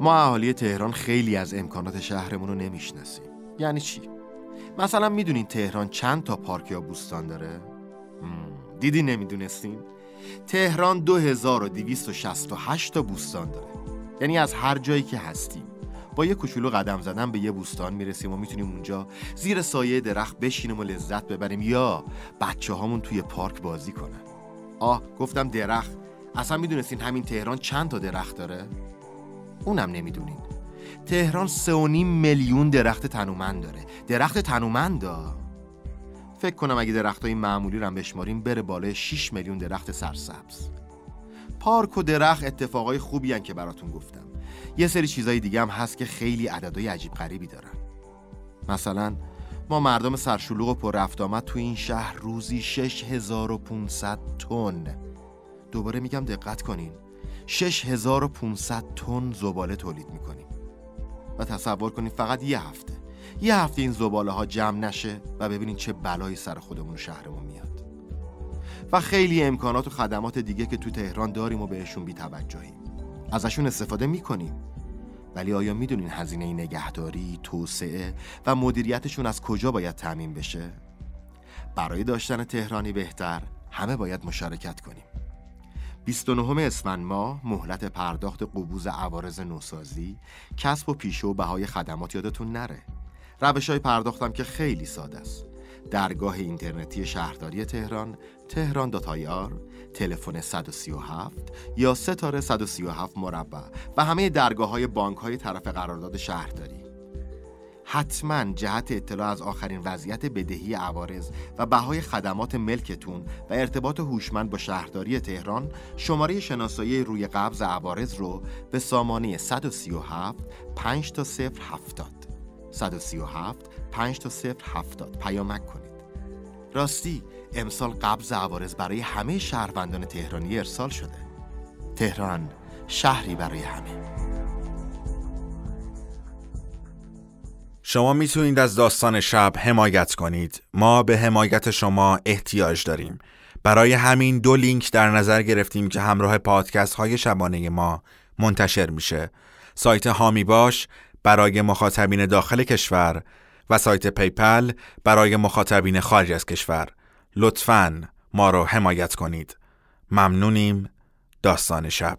ما اهالی تهران خیلی از امکانات شهرمون رو نمی‌شناسیم. یعنی چی؟ مثلا می‌دونین تهران چند تا پارک یا بوستان داره؟ دیدی نمی‌دونستین؟ تهران 2268 تا بوستان داره. یعنی از هر جایی که هستیم. با یه کوچولو قدم زدن به یه بوستان می‌رسیم و می‌تونیم اونجا زیر سایه درخت بشینیم و لذت ببریم یا بچه هامون توی پارک بازی کنن. آه گفتم درخت. اصلا می‌دونستین همین تهران چند تا درخت داره؟ اونم نمی‌دونین. تهران سه و نیم میلیون درخت تنومند داره. درخت تنومند دا فکر کنم اگه درخت های معمولی رو بشماریم بره بالای 6 میلیون درخت سرسبز. پارک و درخت اتفاقای خوبی هن که براتون گفتم. یه سری چیزای دیگه هم هست که خیلی عددهای عجیب غریبی دارن. مثلا ما مردم سرشلوغ و پر رفت آمد تو این شهر روزی 6500 تن. دوباره میگم دقت کنین. 6500 تن زباله تولید می‌کنیم. و تصور کنید فقط یه هفته. یه هفته این زباله ها جمع نشه و ببینید چه بلایی سر خودمون شهرمون میاد. و خیلی امکانات و خدمات دیگه که تو تهران داریم و بهشون بی توجهیم ازشون استفاده می‌کنیم. ولی آیا می‌دونین هزینه نگهداری، توسعه و مدیریتشون از کجا باید تعمین بشه؟ برای داشتن تهرانی بهتر همه باید مشارکت کنیم. 29 اسفند ماه مهلت پرداخت قبوز عوارض نوسازی کسب و پیشه و بهای خدمات یادتون نره. روش های پرداختم که خیلی ساده است. درگاه اینترنتی شهرداری تهران تهران داتایار تلفن 137 یا ستاره 137 مربع و همه درگاه های بانک های طرف قرارداد شهرداری. حتما جهت اطلاع از آخرین وضعیت بدهی عوارض و بهای خدمات ملکتون و ارتباط هوشمند با شهرداری تهران شماره شناسایی روی قبض عوارض رو به سامانه 137 5 تا 070 137 5 تا 070 پیامک کنید. راستی امسال قبض عوارض برای همه شهروندان تهرانی ارسال شده. تهران شهری برای همه. شما می‌تونید از داستان شب حمایت کنید. ما به حمایت شما احتیاج داریم. برای همین دو لینک در نظر گرفتیم که همراه پادکست های شبانه ما منتشر میشه. سایت حامی باش برای مخاطبین داخل کشور و سایت PayPal برای مخاطبین خارج از کشور. لطفاً ما رو حمایت کنید. ممنونیم. داستان شب.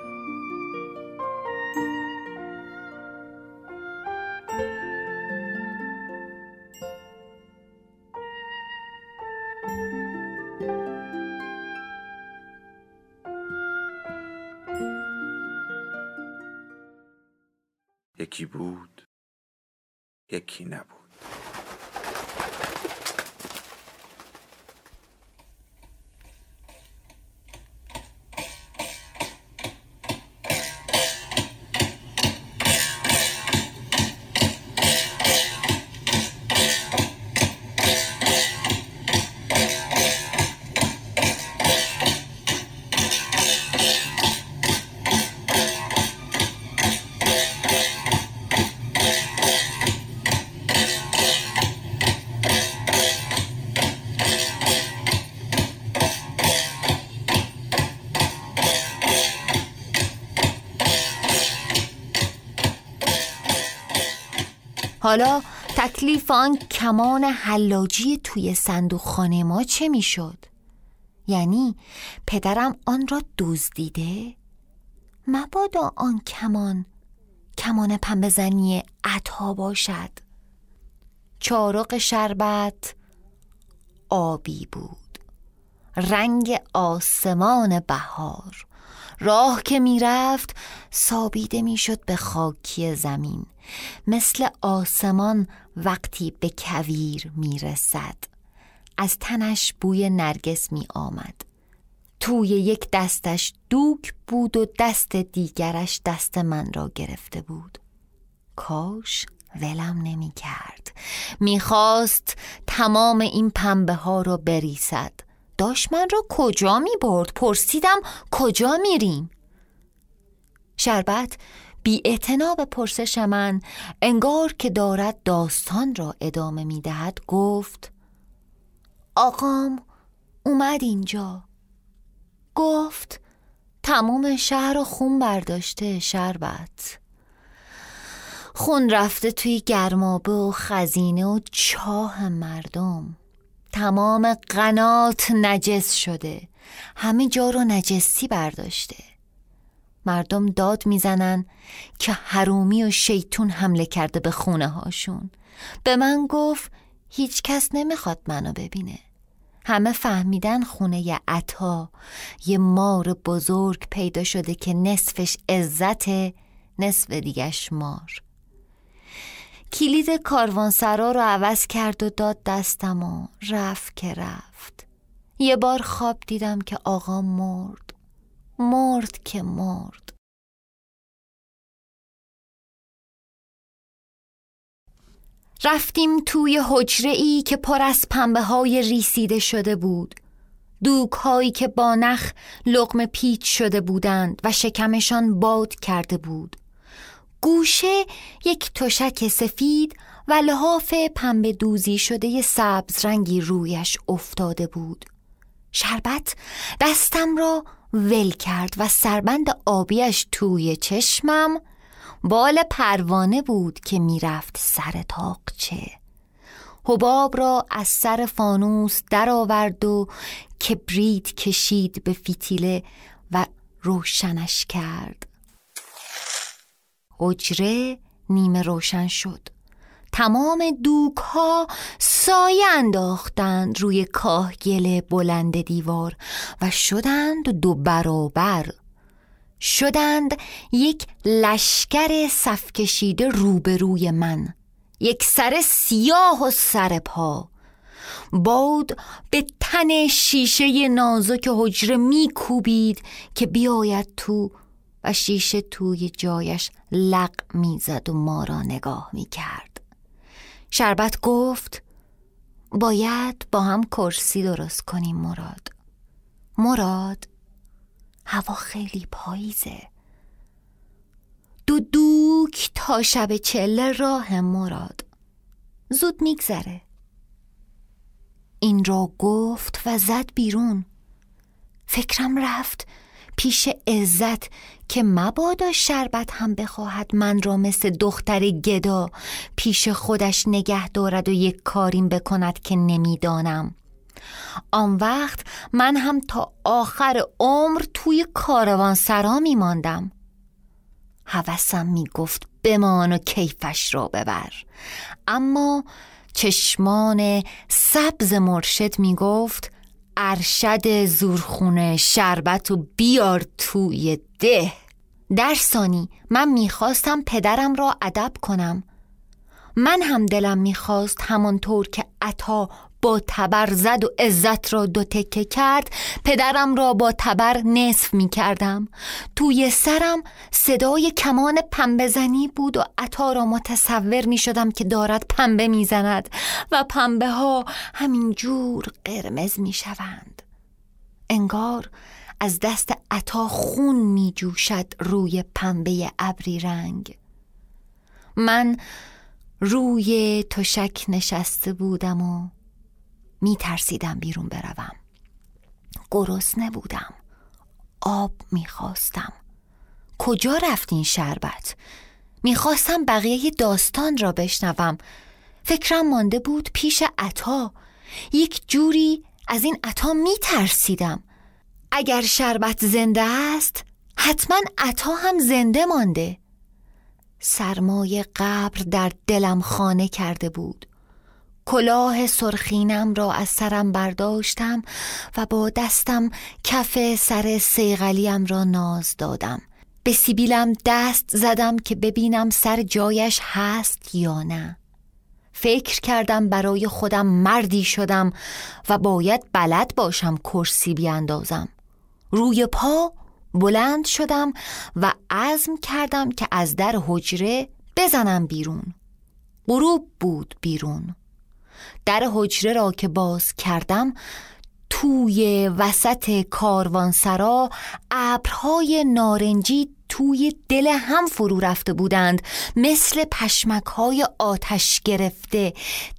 یکی بود یکی نبود. حالا تکلیف آن کمان حلاجی توی صندوق خانه ما چه می‌شد؟ یعنی پدرم آن را دزدیده؟ مبادا آن کمان کمان پنبه زنی عطا باشد چارق شربت آبی بود رنگ آسمان بهار راه که می‌رفت سابیده می‌شد به خاکی زمین. مثل آسمان وقتی به کویر می‌رسد. از تنش بوی نرگس می آمد توی یک دستش دوک بود و دست دیگرش دست من را گرفته بود. کاش ولم نمی کرد می‌خواست تمام این پنبه ها را بریسد داشت من را کجا می برد؟ پرسیدم کجا میریم؟ شربت بی به پرسش من انگار که دارد داستان را ادامه می دهد گفت آقام اومد اینجا. گفت تموم شهر رو خون برداشته شربت. خون رفته توی گرمابه و خزینه و چاه مردم. تمام قنات نجس شده. همه جا رو نجسی برداشته. مردم داد می‌زنن که حرومی و شیطون حمله کرده به خونه هاشون. به من گفت هیچ کس نمی‌خواد منو ببینه. همه فهمیدن خونه ی عطا یه مار بزرگ پیدا شده که نصفش عزت نصف دیگش مار. کلید کاروانسرا رو عوض کرد و داد دستم و رفت که رفت. یه بار خواب دیدم که آقا مرد. مرد که مرد. رفتیم توی حجره ای که پر از پنبه های ریسیده شده بود. دوک هایی که با نخ لغم پیچ شده بودند و شکمشان باد کرده بود. گوشه یک تشک سفید و لحاف پنبه دوزی شده سبز رنگی رویش افتاده بود. شربت دستم را ول کرد و سربند آبیش توی چشمم بال پروانه بود که می‌رفت سر تاقچه. حباب را از سر فانوس درآورد و کبریت کشید به فیتیله و روشنش کرد. حجره نیمه روشن شد. تمام دوک ها سایه انداختند روی کاهگل بلند دیوار و شدند دو برابر. شدند یک لشکر صف کشیده روبروی من یک سر سیاه و سر پا. باد به تن شیشه نازک حجره میکوبید که بیاید تو و شیشه توی جایش لق می‌زد و ما را نگاه می‌کرد. شربت گفت باید با هم کرسی درست کنیم مراد. مراد هوا خیلی پاییزه. دو دوک تا شب چله راه مراد. زود میگذره. این را گفت و زد بیرون. فکرم رفت پیش عزت که مبادا شربت هم بخواهد. من را مثل دختر گدا پیش خودش نگه دارد و یک کاریم بکند که نمی‌دانم. آن وقت من هم تا آخر عمر توی کاروان سرا می ماندم حوثم می گفت بمان و کیفش را ببر. اما چشمان سبز مرشد می گفت ارشد زورخونه شربت و بیار توی ده. در ثانی من می‌خواستم پدرم را ادب کنم. من هم دلم می‌خواست همانطور که عطا با تبر زد و عزت را دو تکه کرد. پدرم را با تبر نصف می کردم. توی سرم صدای کمان پنبه زنی بود و عطا را متصور می شدم که دارد پنبه می زند و پنبه ها همینجور قرمز می شوند. انگار از دست عطا خون می جوشد روی پنبه ابری رنگ. من روی تشک نشسته بودم و می ترسیدم بیرون بروم. گرسنه بودم. آب می‌خواستم. کجا رفت این شربت؟ می‌خواستم بقیه داستان را بشنوم. فکرم مانده بود پیش عطا. یک جوری از این عطا میترسیدم. اگر شربت زنده است حتما عطا هم زنده مانده. سرمای قبر در دلم خانه کرده بود. کلاه سرخینم را از سرم برداشتم و با دستم کف سر سیغلیم را ناز دادم. به سیبیلم دست زدم که ببینم سر جایش هست یا نه. فکر کردم برای خودم مردی شدم و باید بلد باشم کرسی بیاندازم روی پا بلند شدم و عزم کردم که از در حجره بزنم بیرون. غروب بود بیرون. در حجره را که باز کردم توی وسط کاروانسرا ابرهای نارنجی توی دل هم فرو رفته بودند مثل پشمک های آتش گرفته.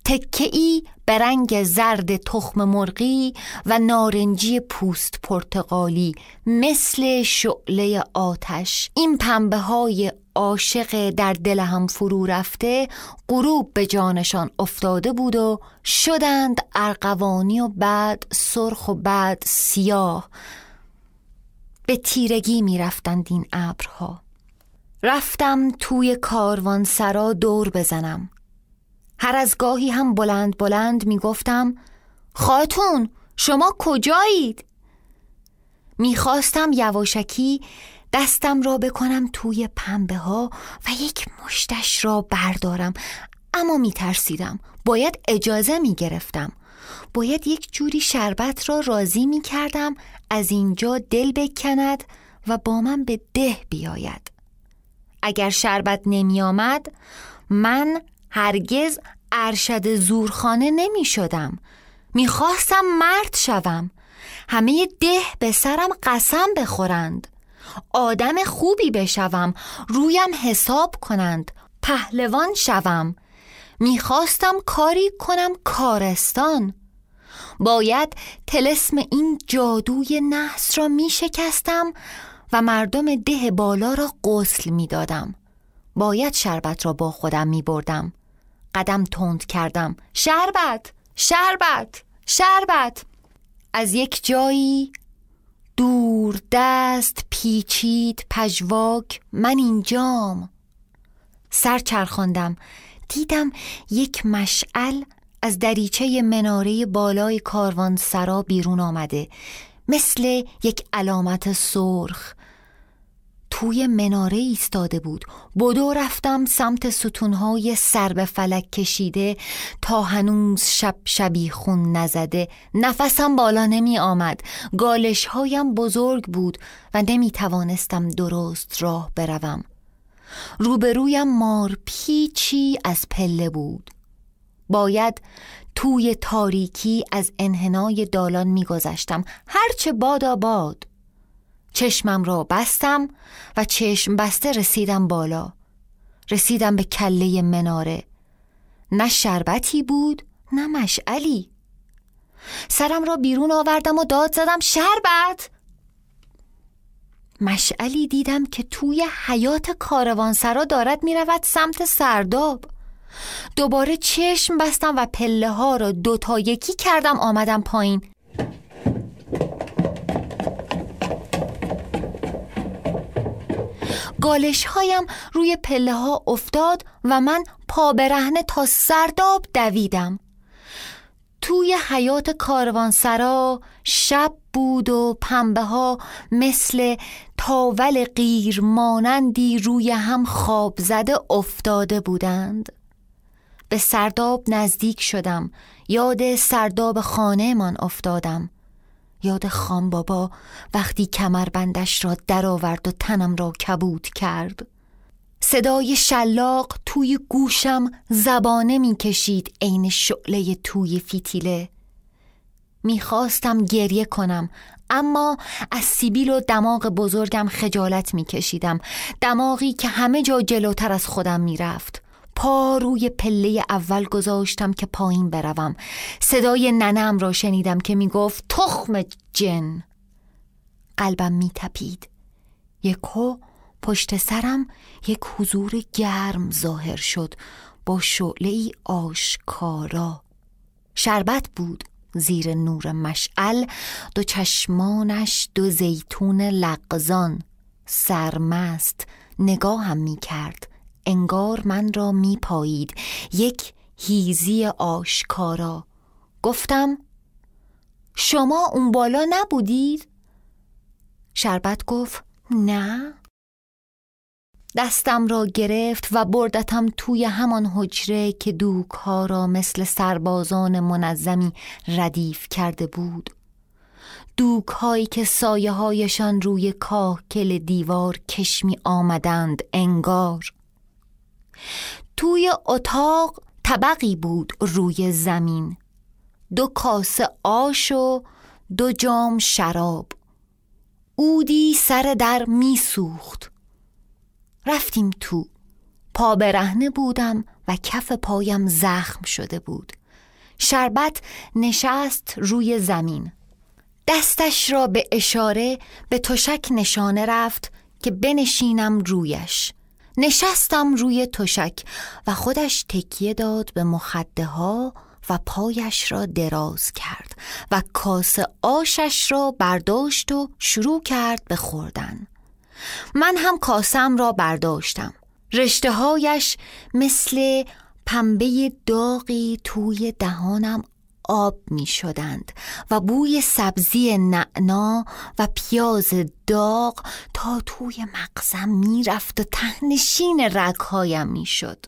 تکه ای به رنگ زرد تخم مرغی و نارنجی پوست پرتغالی مثل شعله آتش. این پنبه های عاشق در دل هم فرو رفته غروب به جانشان افتاده بود و شدند ارقوانی و بعد سرخ و بعد سیاه. به تیرگی می رفتند این ابرها. رفتم توی کاروان سرا دور بزنم. هر از گاهی هم بلند بلند می گفتم خاتون شما کجایید؟ می‌خواستم یواشکی دستم را بکنم توی پنبه ها و یک مشتش را بردارم. اما میترسیدم. باید اجازه می‌گرفتم. باید یک جوری شربت را راضی می کردم از اینجا دل بکند و با من به ده بیاید. اگر شربت نمی آمد من هرگز ارشد زورخانه نمی شدم می خواستم مرد شوم. همه ده به سرم قسم بخورند. آدم خوبی بشوم. رویم حساب کنند. پهلوان شوم. می‌خواستم کاری کنم کارستان. باید تلسم این جادوی نحس را می شکستم و مردم ده بالا را قسل می دادم. باید شربت را با خودم می بردم. قدم تند کردم. شربت! شربت! شربت! از یک جایی دور دست پیچید پژواک من اینجام. سر چرخاندم. دیدم یک مشعل از دریچه مناره بالای کاروان سرا بیرون آمده. مثل یک علامت سرخ. توی مناره ایستاده بود. بدو رفتم سمت ستونهای سر به فلک کشیده تا هنوز شب شبی خون نزده. نفسم بالا نمی آمد. گالش هایم بزرگ بود و نمی توانستم درست راه بروم. روبرویم مار پیچی از پله بود. باید توی تاریکی از انحنای دالان میگذشتم هرچه بادا باد. چشمم را بستم و چشم بسته رسیدم بالا. رسیدم به کله مناره. نه شربتی بود نه مشعلی. سرم را بیرون آوردم و داد زدم شربت! مشعلی دیدم که توی حیات کاروانسرا دارد می‌رود سمت سرداب. دوباره چشم بستم و پله ها را دو تا یکی کردم آمدم پایین. گالش هایم روی پله ها افتاد و من پا برهنه تا سرداب دویدم. توی حیات کاروانسرا شب بود و پنبه ها مثل تاول غیر مانندی روی هم خواب زده افتاده بودند. به سرداب نزدیک شدم. یاد سرداب خانه من افتادم. یاد خان بابا وقتی کمربندش را درآورد و تنم را کبود کرد. صدای شلاق توی گوشم زبانه می‌کشید عین شعله توی فیتیله. می‌خواستم گریه کنم اما از سیبیل و دماغ بزرگم خجالت میکشیدم. دماغی که همه جا جلوتر از خودم می‌رفت. پا روی پله اول گذاشتم که پایین بروم. صدای ننم را شنیدم که می‌گفت تخم جن. قلبم میتپید. یکو پشت سرم یک حضور گرم ظاهر شد با شعله ای آشکارا. شربت بود زیر نور مشعل دو چشمانش دو زیتون لقزان سرمست نگاهم می کرد انگار من را می پایید یک هیزی آشکارا. گفتم شما اون بالا نبودید؟ شربت گفت نه. دستم را گرفت و بردتم توی همان حجره که دوک ها را مثل سربازان منظمی ردیف کرده بود. دوک هایی که سایه هایشان روی کاهکل دیوار کشمی آمدند انگار. توی اتاق طبقی بود روی زمین. دو کاسه آش و دو جام شراب. اودی سر در میسوخت. رفتیم تو. پا برهنه بودم و کف پایم زخم شده بود. شربت نشست روی زمین. دستش را به اشاره به تشک نشانه رفت که بنشینم رویش. نشستم روی تشک و خودش تکیه داد به مخده ها و پایش را دراز کرد و کاسه آشش را برداشت و شروع کرد به خوردن. من هم کاسم را برداشتم. رشته هایش مثل پنبه داغی توی دهانم آب می شدند و بوی سبزی نعنا و پیاز داغ تا توی مغزم می رفت و تهنشین رگهایم می شد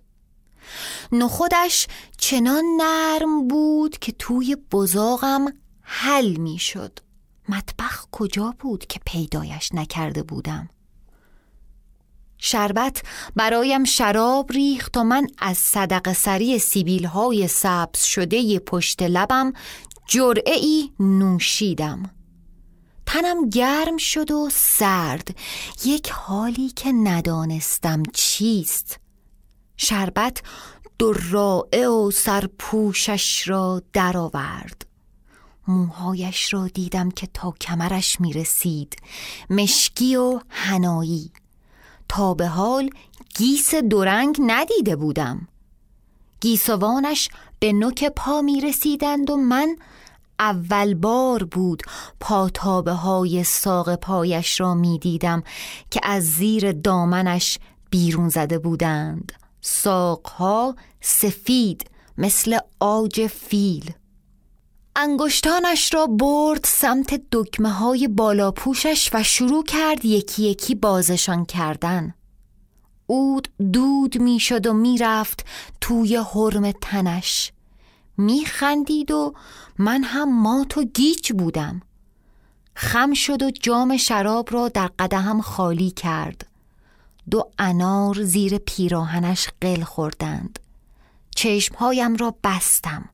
نخودش چنان نرم بود که توی بزاقم حل می شد مطبخ کجا بود که پیدایش نکرده بودم؟ شربت برایم شراب ریخت و من از صدق سری سیبیل های سبز شده پشت لبم جرعه ای نوشیدم. تنم گرم شد و سرد. یک حالی که ندانستم چیست. شربت درائه و سرپوشش را درآورد. موهایش را دیدم که تا کمرش می رسید مشکی و هنایی تا به حال گیس دورنگ ندیده بودم. گیسوانش به نوک پا می رسیدند و من اول بار بود پاتابه های ساق پایش را می دیدم که از زیر دامنش بیرون زده بودند. ساقها سفید مثل آج فیل. انگشتانش را برد سمت دکمه های بالا پوشش و شروع کرد یکی یکی بازشان کردن. اود دود می‌شد و می‌رفت توی حرم تنش. میخندید و من هم مات و گیج بودم. خم شد و جام شراب را در قدهم خالی کرد. دو انار زیر پیراهنش قل خوردند. چشمهایم را بستم.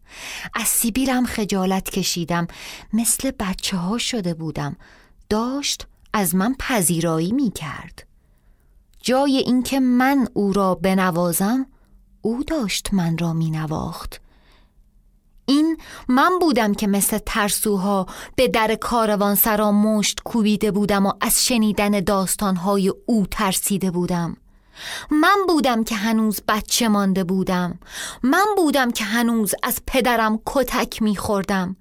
از سیبیلم خجالت کشیدم. مثل بچه ها شده بودم. داشت از من پذیرایی می کرد جای اینکه من او را بنوازم او داشت من را می نواخت این من بودم که مثل ترسوها به در کاروان سرا مشت کوبیده بودم و از شنیدن داستانهای او ترسیده بودم. من بودم که هنوز بچه مانده بودم. من بودم که هنوز از پدرم کتک میخوردم.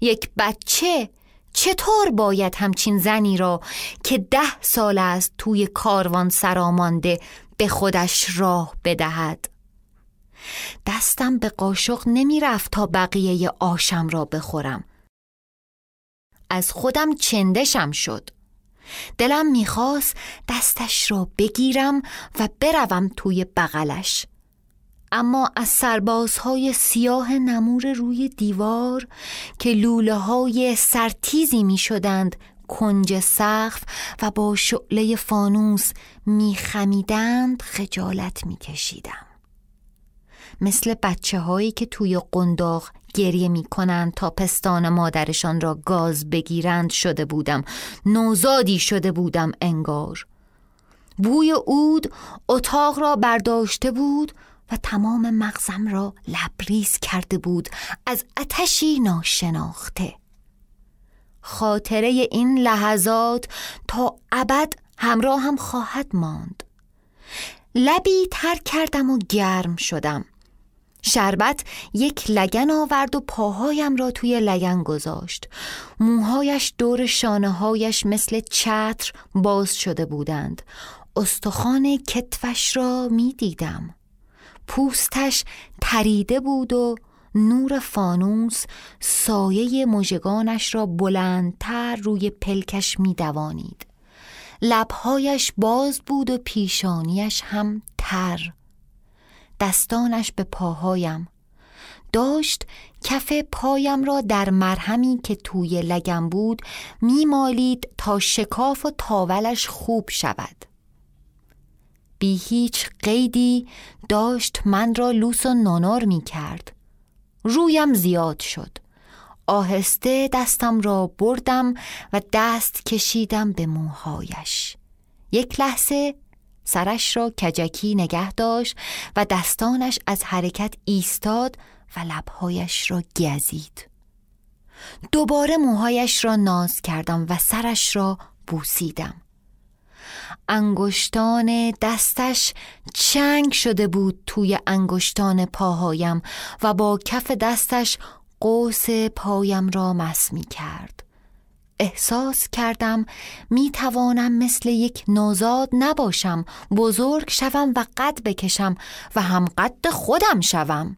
یک بچه چطور باید همچین زنی را که ده سال است توی کاروان سرامانده به خودش راه بدهد؟ دستم به قاشق نمی رفت تا بقیه آشم را بخورم. از خودم چندشم شد. دلم می‌خواست دستش را بگیرم و بروم توی بغلش اما از سربازهای سیاه نمور روی دیوار که لوله های سرتیزی می شدند کنج سقف و با شعله فانوس می خمیدند خجالت می کشیدم. مثل بچه هایی که توی قنداق گریه می کنند تا پستان مادرشان را گاز بگیرند شده بودم. نوزادی شده بودم انگار. بوی اود اتاق را برداشته بود و تمام مغزم را لبریز کرده بود از اتشی ناشناخته. خاطره این لحظات تا ابد همراه هم خواهد ماند. لبی تر کردم و گرم شدم. شربت یک لگن آورد و پاهایم را توی لگن گذاشت. موهایش دور شانه هایش مثل چتر باز شده بودند. استخوان کتفش را می دیدم پوستش تریده بود و نور فانوس سایه مژگانش را بلندتر روی پلکش می دوانید. لبهایش باز بود و پیشانیش هم تر. دستانش به پاهایم. داشت کف پایم را در مرهمی که توی لگم بود میمالید تا شکاف و تاولش خوب شود. بی هیچ قیدی داشت من را لوس و نانار می کرد رویم زیاد شد. آهسته دستم را بردم و دست کشیدم به موهایش. یک لحظه سرش را کجکی نگه داشت و دستانش از حرکت ایستاد و لبهایش را گزید دوباره موهایش را ناز کردم و سرش را بوسیدم. انگشتان دستش چنگ شده بود توی انگشتان پاهایم و با کف دستش قوس پایم را مس می کرد احساس کردم می توانم مثل یک نوزاد نباشم بزرگ شوم و قد بکشم و هم قد خودم شوم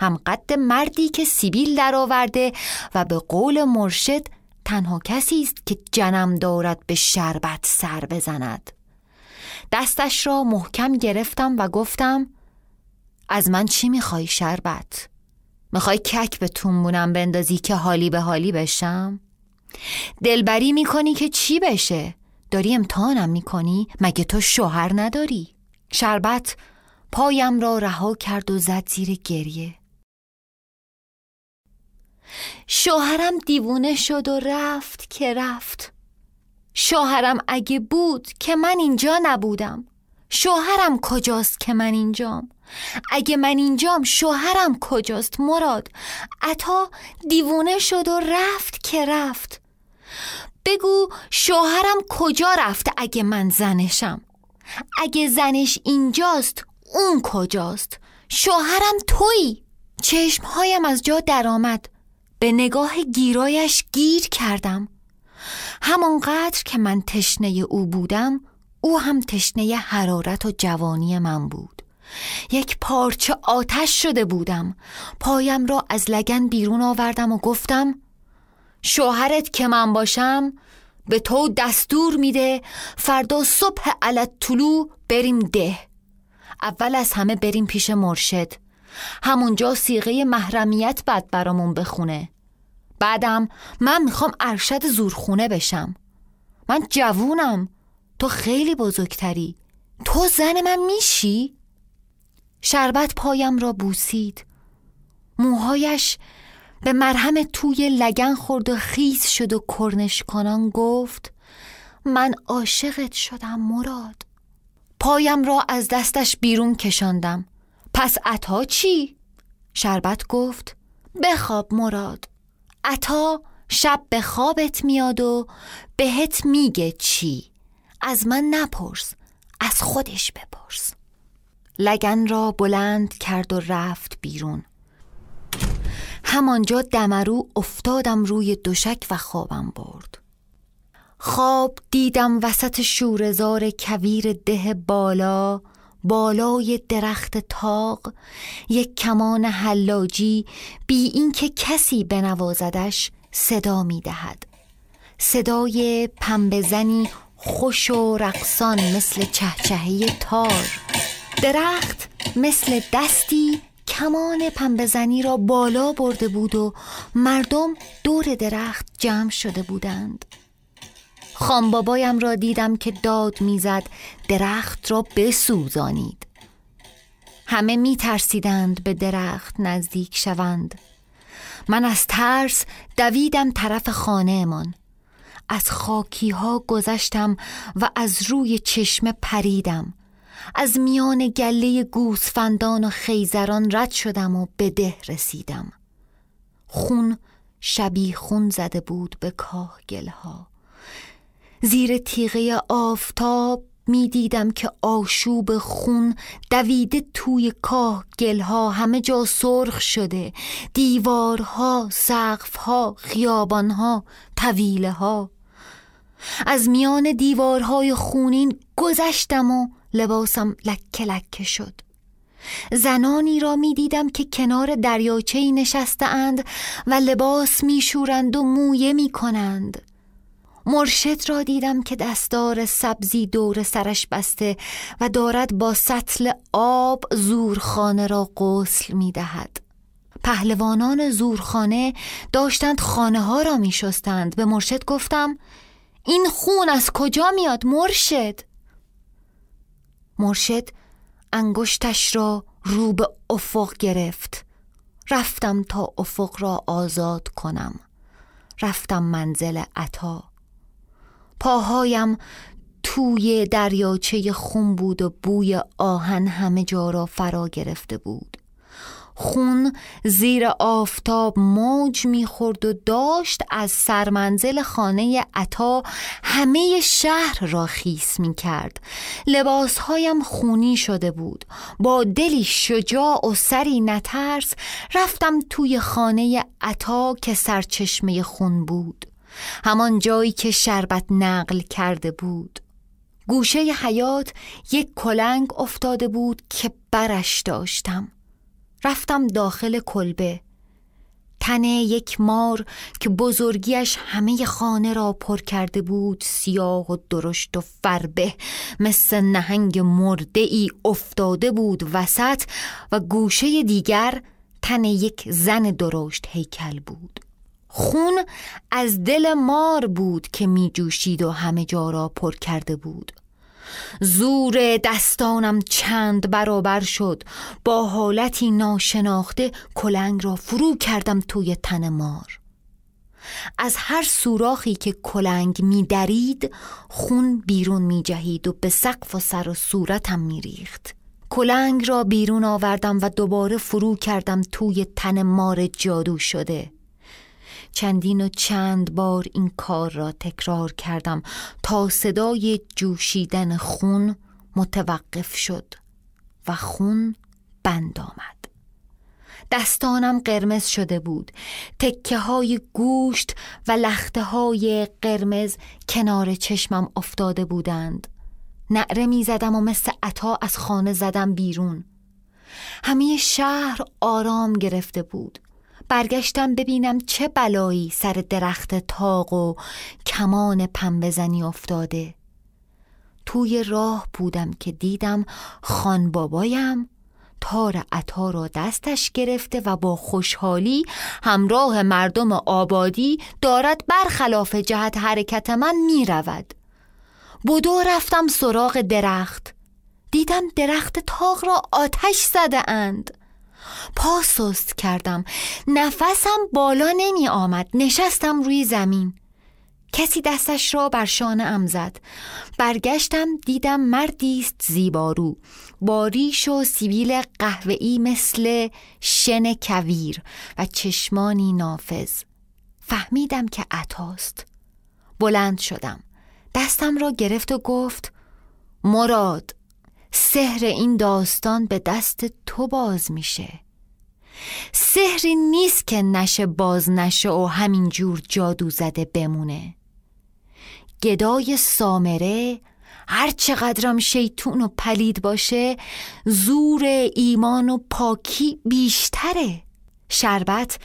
هم قد مردی که سیبیل درآورده و به قول مرشد تنها کسی است که جنم دارد به شربت سر بزند دستش را محکم گرفتم و گفتم از من چی می‌خوای شربت؟ می‌خوای کک به تونبونم بندازی که حالی به حالی بشم؟ دلبری می‌کنی که چی بشه؟ داری امتحانم می‌کنی؟ مگه تو شوهر نداری؟ شربت پایم را رها کرد و زد زیر گریه شوهرم دیوونه شد و رفت که رفت شوهرم اگه بود که من اینجا نبودم شوهرم کجاست که من اینجام اگه من اینجام شوهرم کجاست مراد عطا دیوونه شد و رفت که رفت بگو شوهرم کجا رفت اگه من زنشم؟ اگه زنش اینجاست اون کجاست؟ شوهرم تویی؟ چشمهایم از جا درآمد. به نگاه گیرایش گیر کردم. همانقدر که من تشنه او بودم او هم تشنه حرارت و جوانی من بود. یک پارچه آتش شده بودم. پایم را از لگن بیرون آوردم و گفتم شوهرت که من باشم به تو دستور میده فردا صبح علت طلو بریم ده. اول از همه بریم پیش مرشد. همونجا سیغه محرمیت بعد برامون بخونه. بعدم من می‌خوام ارشد زورخونه بشم. من جوونم. تو خیلی بزرگتری. تو زن من میشی؟ شربت پایم را بوسید. موهایش به مرهم توی لگن خورد و خیز شد و کرنش کنان گفت من عاشقت شدم مراد. پایم را از دستش بیرون کشاندم. پس عطا چی؟ شربت گفت بخواب مراد. عطا شب به خوابت میاد و بهت میگه چی. از من نپرس از خودش بپرس. لگن را بلند کرد و رفت بیرون. همانجا دمرو افتادم روی دوشک و خوابم برد. خواب دیدم وسط شورزار کویر ده بالا بالای درخت تاق یک کمان حلاجی بی اینکه کسی بنوازدش صدا می دهد صدای پنبه خوش و رقصان مثل چهچهه تار. درخت مثل دستی کمان پنبه را بالا برده بود و مردم دور درخت جمع شده بودند. خانبابایم را دیدم که داد می‌زد درخت را بسوزانید. همه می ترسیدند به درخت نزدیک شوند. من از ترس دویدم طرف خانهمان. از خاکی ها گذشتم و از روی چشمه پریدم. از میان گله گوسفندان و خیزران رد شدم و به ده رسیدم. خون شبی خون زده بود به کاه گلها زیر تیغه آفتاب می دیدم که آشوب خون دویده توی کاه گلها همه جا سرخ شده. دیوارها سقفها خیابانها طویله از میان دیوارهای خونین گذشتم و لباسم لکه لکه شد زنانی را می دیدم که کنار دریاچه نشسته اند و لباس می شورند و مویه می کنند مرشد را دیدم که دستار سبزی دور سرش بسته و دارد با سطل آب زورخانه را غسل می دهد. پهلوانان زورخانه داشتند خانه ها را می شستند. به مرشد گفتم این خون از کجا میاد مرشد؟ مرشد انگشتش را رو به افق گرفت. رفتم تا افق را آزاد کنم. رفتم منزل عطا. پاهایم توی دریاچه خون بود و بوی آهن همه جا را فرا گرفته بود. خون زیر آفتاب موج می‌خورد و داشت از سرمنزل خانه عطا همه شهر را خیس می‌کرد. لباسهایم خونی شده بود. با دلی شجاع و سری نترس رفتم توی خانه عطا که سرچشمه خون بود. همان جایی که شربت نقل کرده بود. گوشه حیات یک کلنگ افتاده بود که برش داشتم. رفتم داخل کلبه. تنه یک مار که بزرگیش همه خانه را پر کرده بود سیاه و درشت و فربه مثل نهنگ مرده ای افتاده بود وسط و گوشه دیگر تن یک زن درشت هیکل بود. خون از دل مار بود که می جوشید و همه جا را پر کرده بود. زور دستانم چند برابر شد. با حالتی ناشناخته کلنگ را فرو کردم توی تن مار. از هر سوراخی که کلنگ می درید خون بیرون می جهید و به سقف و سر و صورتم می ریخت. کلنگ را بیرون آوردم و دوباره فرو کردم توی تن مار جادو شده. چندین و چند بار این کار را تکرار کردم تا صدای جوشیدن خون متوقف شد و خون بند آمد. دستانم قرمز شده بود. تکه های گوشت و لخته های قرمز کنار چشمم افتاده بودند. نعره می زدم و مثل عطا از خانه زدم بیرون. همه شهر آرام گرفته بود. برگشتم ببینم چه بلایی سر درخت تاق و کمان پنبزنی افتاده. توی راه بودم که دیدم خان بابایم. تار عطا را دستش گرفته و با خوشحالی همراه مردم آبادی دارد برخلاف جهت حرکت من می رود بودو رفتم سراغ درخت. دیدم درخت تاق را آتش زده اند. پا سست کردم. نفسم بالا نمی آمد. نشستم روی زمین. کسی دستش را بر شانه ام زد. برگشتم دیدم مردی است زیبارو. با ریش و سیبیل قهوه‌ای مثل شن کویر و چشمانی نافذ. فهمیدم که عطاست. بلند شدم. دستم را گرفت و گفت مراد سحر این داستان به دست تو باز میشه. سحری نیست که نشه باز نشه و همینجور جادو زده بمونه. گدای سامره هر چقدرم شیطون و پلید باشه زور ایمان و پاکی بیشتره. شربت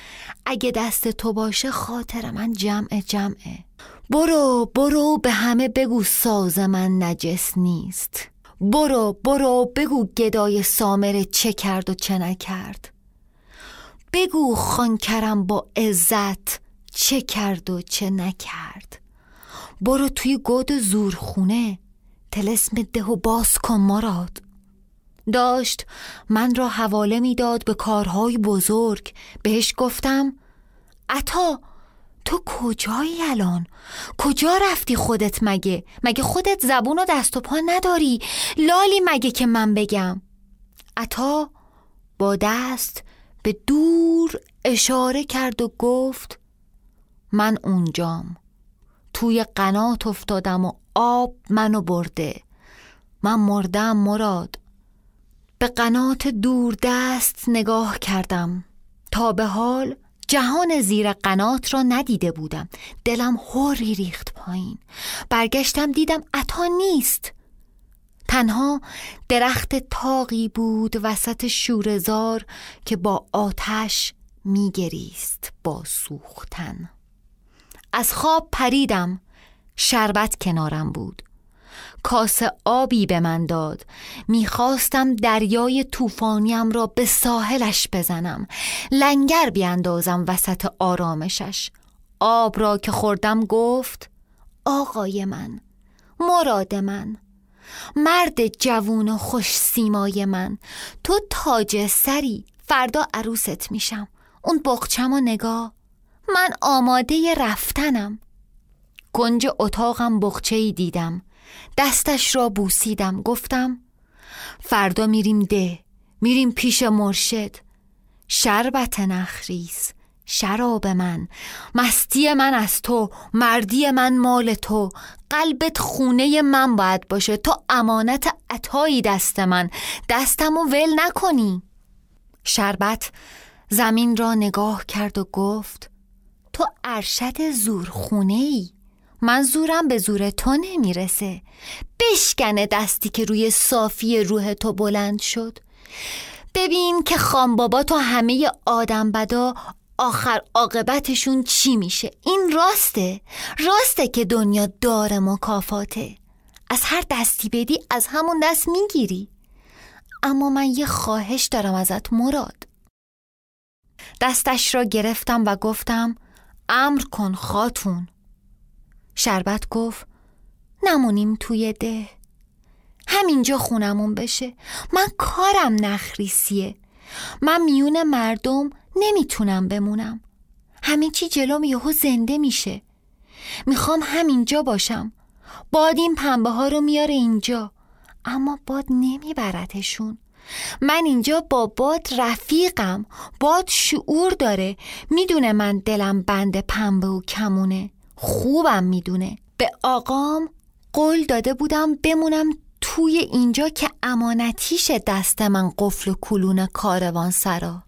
اگه دست تو باشه خاطر من جمع جمعه. برو برو به همه بگو ساز من نجس نیست. برو برو بگو گدای سامره چه کرد و چه نکرد. بگو خانکرم با عزت چه کرد و چه نکرد. برو توی گود زورخونه تلسم ده و باز کن مراد. داشت من را حواله می‌داد به کارهای بزرگ. بهش گفتم عطا تو کجایی الان؟ کجا رفتی خودت مگه؟ مگه خودت زبون و دست و پا نداری؟ لالی مگه که من بگم؟ عطا با دست به دور اشاره کرد و گفت من اونجام توی قنات افتادم و آب منو برده من مردم مراد به قنات دور دست نگاه کردم تا به حال جهان زیر قنات را ندیده بودم. دلم هوری ریخت پایین. برگشتم دیدم عطا نیست. تنها درخت تاقی بود وسط شورزار که با آتش میگریست با سوختن. از خواب پریدم. شربت کنارم بود. کاسه آبی به من داد. می‌خواستم دریای طوفانیم را به ساحلش بزنم. لنگر بیاندازم وسط آرامشش. آب را که خوردم گفت آقای من مراد من مرد جوون و خوش سیمای من تو تاج سری فردا عروست میشم. اون بخچم و نگاه. من آماده رفتنم. گنج اتاقم بخچه دیدم. دستش را بوسیدم. گفتم فردا میریم ده. میریم پیش مرشد. شربت نخریز شراب من. مستی من از تو. مردی من مال تو. قلبت خونه من باید باشه. تو امانت عطایی دست من. دستم و ول نکنی. شربت زمین را نگاه کرد و گفت تو ارشد زورخونه ای من زورم به زور تو نمی‌رسه. بشکنه دستی که روی صافی روح تو بلند شد. ببین که خان بابا تو همه آدم بدا آخر عاقبتشون چی میشه؟ این راسته. راسته که دنیا داره مکافاته از هر دستی بدی از همون دست می‌گیری. اما من یه خواهش دارم ازت مراد. دستش را گرفتم و گفتم امر کن خاتون. شربت گفت نمونیم توی ده. همینجا خونمون بشه. من کارم نخریسیه. من میون مردم نمی‌تونم بمونم. همین چی جلوم یهو زنده میشه. می‌خوام همینجا باشم. باد این پنبه ها رو میاره اینجا. اما باد نمیبرتشون من اینجا با باد رفیقم. باد شعور داره. می‌دونه من دلم بند پنبه و کمونه. خوبم می‌دونه. به آقام قول داده بودم بمونم توی اینجا که امانتیش دست من قفل و کلون کاروان سرا.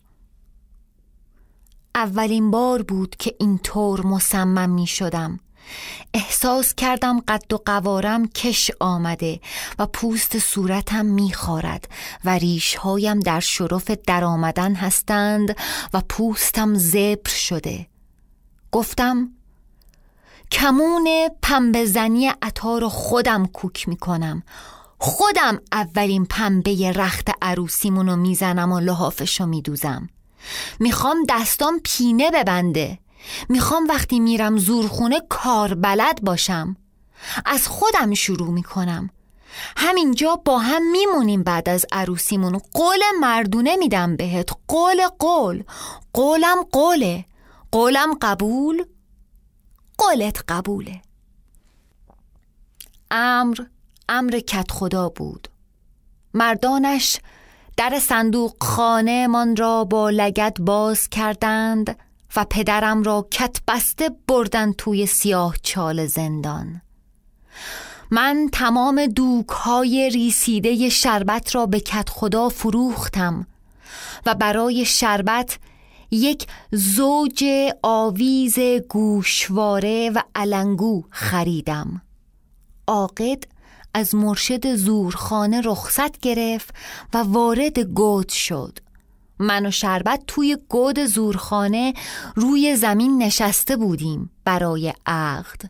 اولین بار بود که اینطور مصمم می شدم احساس کردم قد و قوارم کش آمده و پوست صورتم میخارد و ریشهایم در شرف درآمدن هستند و پوستم زبر شده. گفتم کمون پنبه زنی عطا رو خودم کوک می‌کنم. خودم اولین پنبه رخت عروسیمونو می‌زنم و لحافشو میدوزم. می‌خوام دستام پینه ببنده. می‌خوام وقتی میرم زورخونه کار بلد باشم. از خودم شروع می‌کنم. همینجا با هم میمونیم بعد از عروسیمون. قول مردونه میدم بهت. قول قول. قولم قوله. قولم قبول. قولت قبوله. امر امر کت خدا بود. مردانش در صندوق خانه من را با لگت باز کردند و پدرم را کت بسته بردن توی سیاه چال زندان. من تمام دوک های ریسیده شربت را به کت خدا فروختم و برای شربت یک زوج آویز گوشواره و علنگو خریدم. عاقد از مرشد زورخانه رخصت گرفت و وارد گود شد. من و شربت توی گود زورخانه روی زمین نشسته بودیم برای عقد.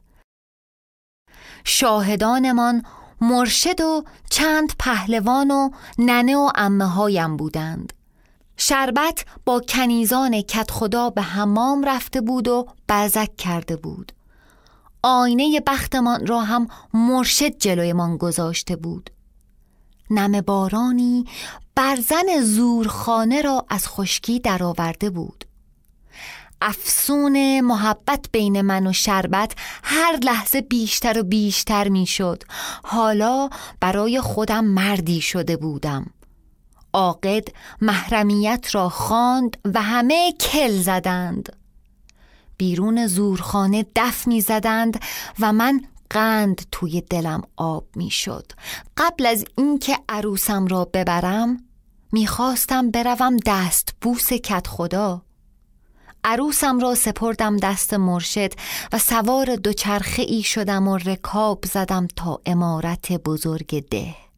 شاهدانمان مرشد و چند پهلوان و ننه و امه هایم بودند. شربت با کنیزان کت خدا به حمام رفته بود و بزک کرده بود. آینه بختمان را هم مرشد جلویمان گذاشته بود. نم بارانی برزن زورخانه را از خشکی درآورده بود. افسون محبت بین من و شربت هر لحظه بیشتر و بیشتر می‌شد. حالا برای خودم مردی شده بودم. عاقد محرمیت را خواند و همه کل زدند. بیرون زورخانه دف می زدند و من قند توی دلم آب می شد قبل از اینکه عروسم را ببرم می‌خواستم بروم دست بوس کت خدا عروسم را سپردم دست مرشد و سوار دوچرخه ای شدم و رکاب زدم تا امارت بزرگ ده.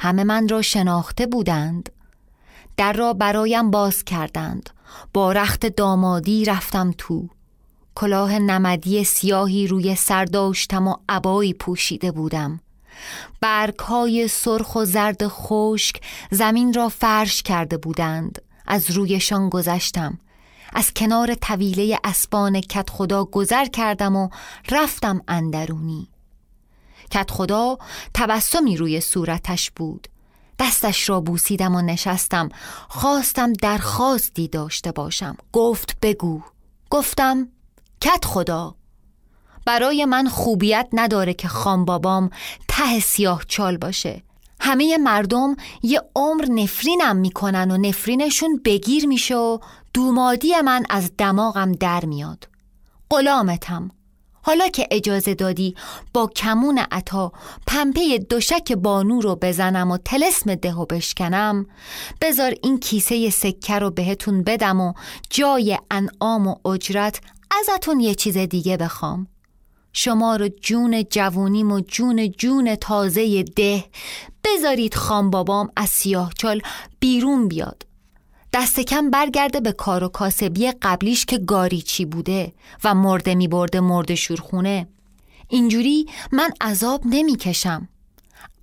همه من را شناخته بودند. در را برایم باز کردند. با رخت دامادی رفتم تو. کلاه نمدی سیاهی روی سر داشتم و عبایی پوشیده بودم. برگ های سرخ و زرد خشک زمین را فرش کرده بودند. از رویشان گذشتم. از کنار طویله اسبان کت خدا گذر کردم و رفتم اندرونی. کت خدا تبسمی روی صورتش بود. دستش را بوسیدم و نشستم. خواستم درخواستی داشته باشم. گفت بگو. گفتم کت خدا برای من خوبیت نداره که خانبابام ته سیاه چال باشه. همه مردم یه عمر نفرینم می‌کنن و نفرینشون بگیر میشه و دومادی من از دماغم در میاد. غلامتم. حالا که اجازه دادی با کمون عطا پمپه دوشک بانو رو بزنم و تلسم ده و بشکنم. بذار این کیسه سکه رو بهتون بدم و جای انعام و اجرت ازتون یه چیز دیگه بخوام. شما رو جون جوونیم و جون جون تازه ده. بذارید خام بابام از سیاه چال بیرون بیاد. دست کم برگرده به کار و کاسبی قبلیش که گاریچی بوده و مرده می برده مرده شورخونه. اینجوری من عذاب نمی کشم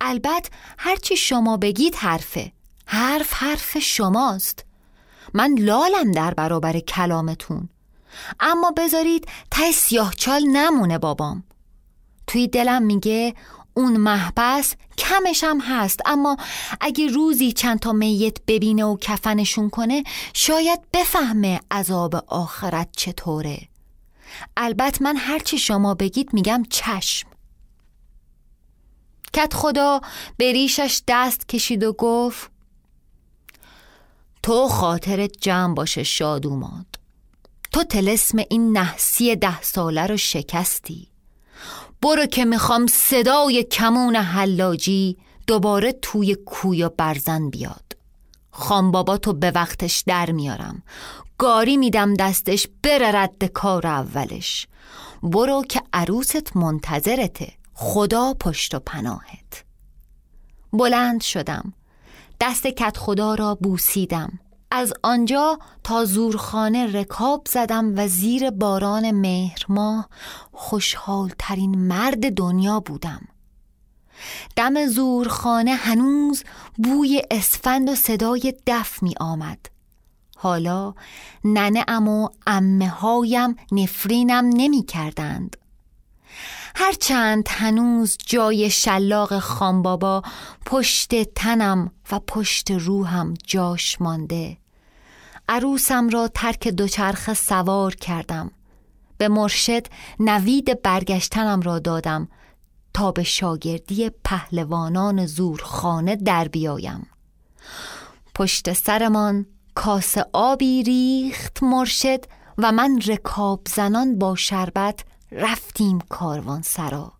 البته هرچی شما بگید حرفه. حرف حرف شماست. من لالم در برابر کلامتون. اما بذارید ته سیاه چال نمونه بابام. توی دلم میگه اون محبس کمش هم هست. اما اگه روزی چند تا میت ببینه و کفنشون کنه شاید بفهمه عذاب آخرت چطوره. البته من هرچی شما بگید میگم چشم. کت خدا به ریشش دست کشید و گفت تو خاطرت جمع باشه شادوماد تو تلسم این نحسی ده ساله رو شکستی. برو که می‌خوام صدای کمون حلاجی دوباره توی کوی برزن بیاد. خان بابا تو به وقتش در میارم. گاری میدم دستش بره رد کار اولش. برو که عروست منتظرته. خدا پشت و پناهت. بلند شدم. دست کت خدا را بوسیدم. از آنجا تا زورخانه رکاب زدم و زیر باران خوشحال ترین مرد دنیا بودم. دم زورخانه هنوز بوی اسفند و صدای دف می آمد. حالا ننه ام و امه هایم نفرینم نمی کردند. هرچند هنوز جای شلاق خانبابا پشت تنم و پشت روحم جاش مانده. عروسم را ترک دوچرخه سوار کردم. به مرشد نوید برگشتنم را دادم تا به شاگردی پهلوانان زورخانه در بیایم. پشت سرمان کاس آبی ریخت مرشد و من رکاب زنان با شربت رفتیم کاروان سرا.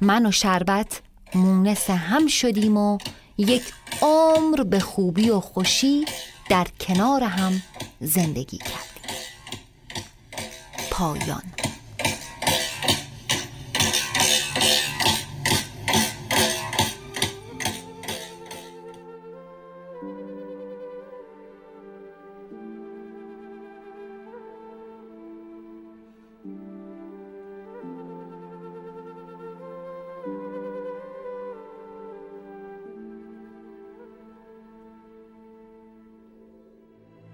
من و شربت مونس هم شدیم و یک عمر به خوبی و خوشی در کنار هم زندگی کردیم. پایان.